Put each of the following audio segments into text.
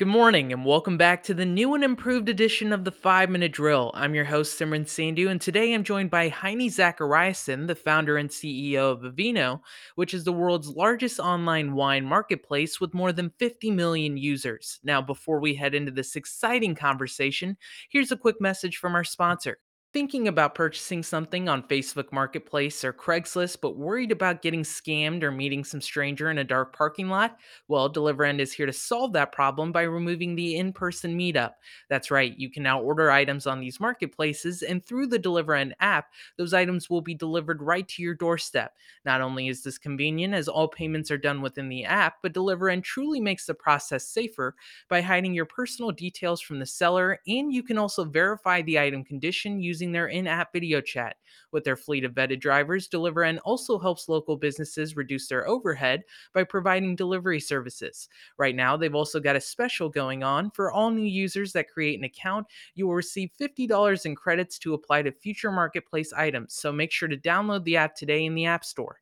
Good morning and welcome back to the new and improved edition of the 5 Minute Drill. I'm your host, Simran Sandhu, and today I'm joined by Heini Zachariasen, the founder and CEO of Vivino, which is the world's largest online wine marketplace with more than 50 million users. Now, before we head into this exciting conversation, here's a quick message from our sponsor. Thinking about purchasing something on Facebook Marketplace or Craigslist, but worried about getting scammed or meeting some stranger in a dark parking lot? Well, DeliverEnd is here to solve that problem by removing the in person meetup. That's right, you can now order items on these marketplaces, and through the DeliverEnd app, those items will be delivered right to your doorstep. Not only is this convenient as all payments are done within the app, but DeliverEnd truly makes the process safer by hiding your personal details from the seller, and you can also verify the item condition using using their in app video chat. With their fleet of vetted drivers, DeliverEnd also helps local businesses reduce their overhead by providing delivery services. Right now, they've also got a special going on for all new users that create an account. You will receive $50 in credits to apply to future marketplace items, so make sure to download the app today in the App Store.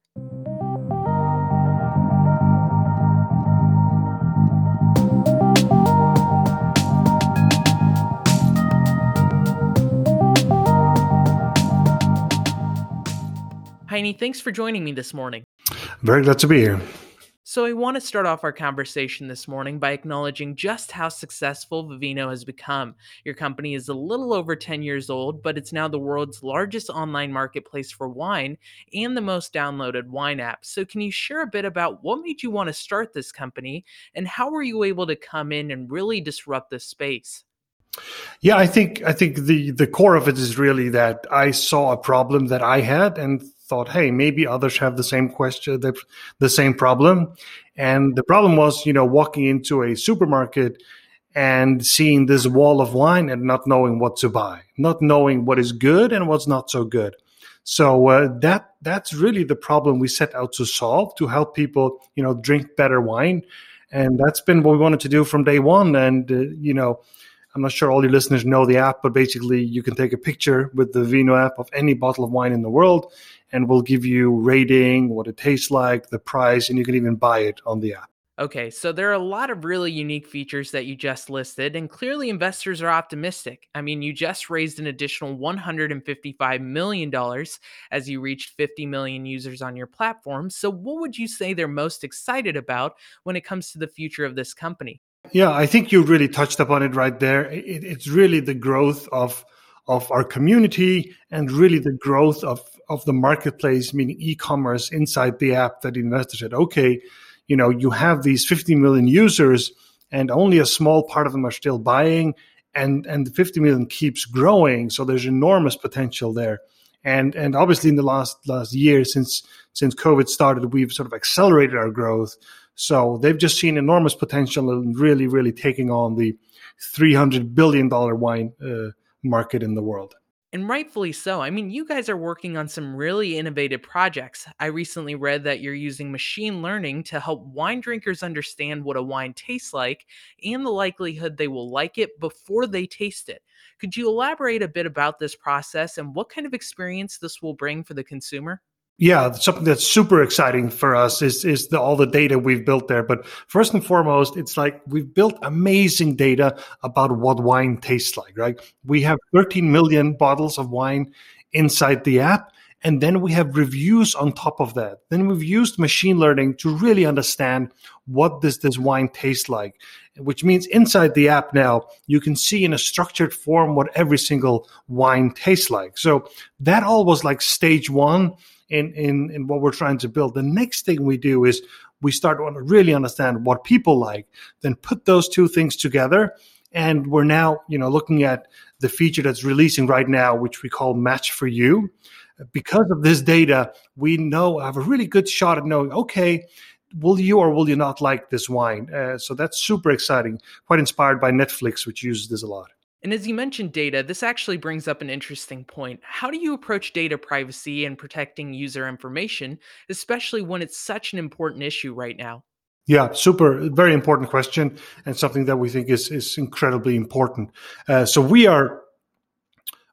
Heini, thanks for joining me this morning. Very glad to be here. So, I want to start off our conversation this morning by acknowledging just how successful Vivino has become. Your company is a little over 10 years old, but it's now the world's largest online marketplace for wine and the most downloaded wine app. So, can you share a bit about what made you want to start this company and how were you able to come in and really disrupt this space? Yeah, I think I think the the core of it is really that I saw a problem that I had and thought, hey, maybe others have the same question, the, the same problem. And the problem was, you know, walking into a supermarket and seeing this wall of wine and not knowing what to buy, not knowing what is good and what's not so good. So uh, that that's really the problem we set out to solve to help people, you know, drink better wine, and that's been what we wanted to do from day one. And uh, you know, I'm not sure all your listeners know the app, but basically you can take a picture with the Vivino app of any bottle of wine in the world, and we'll give you rating, what it tastes like, the price, and you can even buy it on the app. Okay, so there are a lot of really unique features that you just listed, and clearly investors are optimistic. I mean, you just raised an additional $155 million as you reached 50 million users on your platform. So, what would you say they're most excited about when it comes to the future of this company? Yeah, I think you really touched upon it right there. It, it's really the growth of of our community and really the growth of of the marketplace, meaning e-commerce inside the app that investors said, okay, you know, you have these 50 million users and only a small part of them are still buying and and the 50 million keeps growing. So there's enormous potential there. And and obviously in the last last year since since COVID started, we've sort of accelerated our growth. So they've just seen enormous potential in really, really taking on the $300 billion wine uh, market in the world. And rightfully so. I mean, you guys are working on some really innovative projects. I recently read that you're using machine learning to help wine drinkers understand what a wine tastes like and the likelihood they will like it before they taste it. Could you elaborate a bit about this process and what kind of experience this will bring for the consumer? Yeah, something that's super exciting for us is is the, all the data we've built there. But first and foremost, it's like we've built amazing data about what wine tastes like. Right? We have 13 million bottles of wine inside the app, and then we have reviews on top of that. Then we've used machine learning to really understand what does this wine taste like, which means inside the app now you can see in a structured form what every single wine tastes like. So that all was like stage one in, in, in what we're trying to build. The next thing we do is we start to really understand what people like, then put those two things together. And we're now, you know, looking at the feature that's releasing right now, which we call Match for You. Because of this data, we know have a really good shot at knowing, okay, will you or will you not like this wine? Uh, so that's super exciting. Quite inspired by Netflix, which uses this a lot. And as you mentioned data, this actually brings up an interesting point. How do you approach data privacy and protecting user information, especially when it's such an important issue right now? Yeah, super, very important question, and something that we think is is incredibly important. Uh, so we are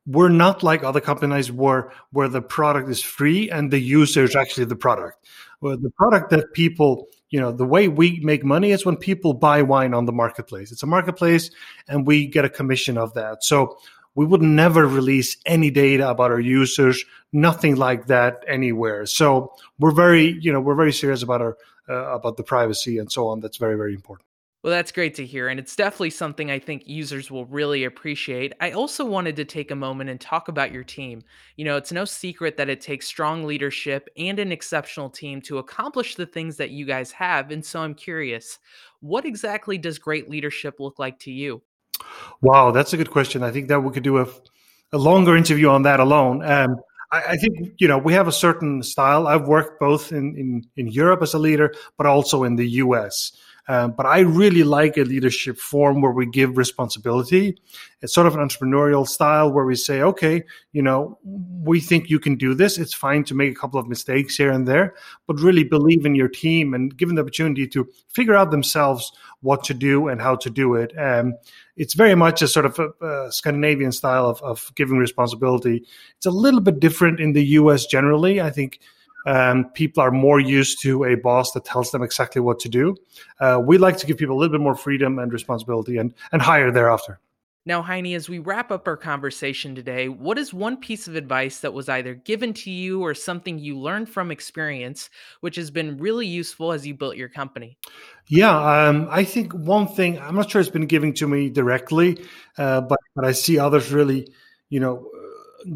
we're not like other companies where where the product is free and the user is actually the product. Well, the product that people you know the way we make money is when people buy wine on the marketplace. It's a marketplace, and we get a commission of that. So we would never release any data about our users, nothing like that anywhere. So we're very, you know, we're very serious about our uh, about the privacy and so on. That's very, very important. Well, that's great to hear. And it's definitely something I think users will really appreciate. I also wanted to take a moment and talk about your team. You know, it's no secret that it takes strong leadership and an exceptional team to accomplish the things that you guys have. And so I'm curious, what exactly does great leadership look like to you? Wow, that's a good question. I think that we could do a, a longer interview on that alone. Um, I, I, think you know we have a certain style. I've worked both in, in in Europe as a leader, but also in the U.S. Um, but I really like a leadership form where we give responsibility. It's sort of an entrepreneurial style where we say, okay, you know, we think you can do this. It's fine to make a couple of mistakes here and there, but really believe in your team and give them the opportunity to figure out themselves what to do and how to do it. Um, it's very much a sort of a, a Scandinavian style of, of giving responsibility. It's a little bit different in the US generally. I think um, people are more used to a boss that tells them exactly what to do. Uh, we like to give people a little bit more freedom and responsibility and, and hire thereafter. Now, Heini, as we wrap up our conversation today, what is one piece of advice that was either given to you or something you learned from experience, which has been really useful as you built your company? Yeah, um, I think one thing I'm not sure it's been given to me directly, uh, but but I see others really, you know,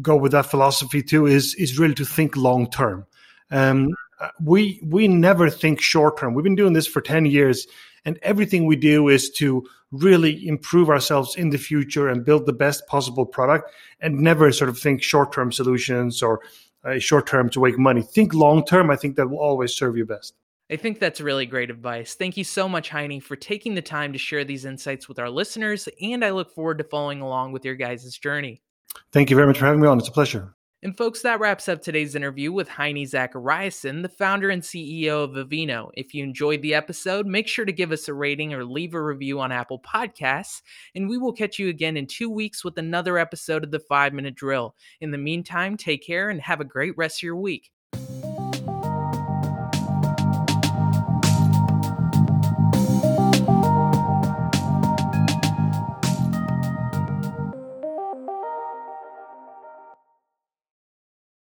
go with that philosophy too. Is is really to think long term. Um, we we never think short term. We've been doing this for ten years, and everything we do is to really improve ourselves in the future and build the best possible product, and never sort of think short term solutions or uh, short term to make money. Think long term. I think that will always serve you best. I think that's really great advice. Thank you so much, Heini, for taking the time to share these insights with our listeners, and I look forward to following along with your guys' journey. Thank you very much for having me on. It's a pleasure. And folks, that wraps up today's interview with Heini Zachariasen, the founder and CEO of Vivino. If you enjoyed the episode, make sure to give us a rating or leave a review on Apple Podcasts, and we will catch you again in two weeks with another episode of the 5 Minute Drill. In the meantime, take care and have a great rest of your week.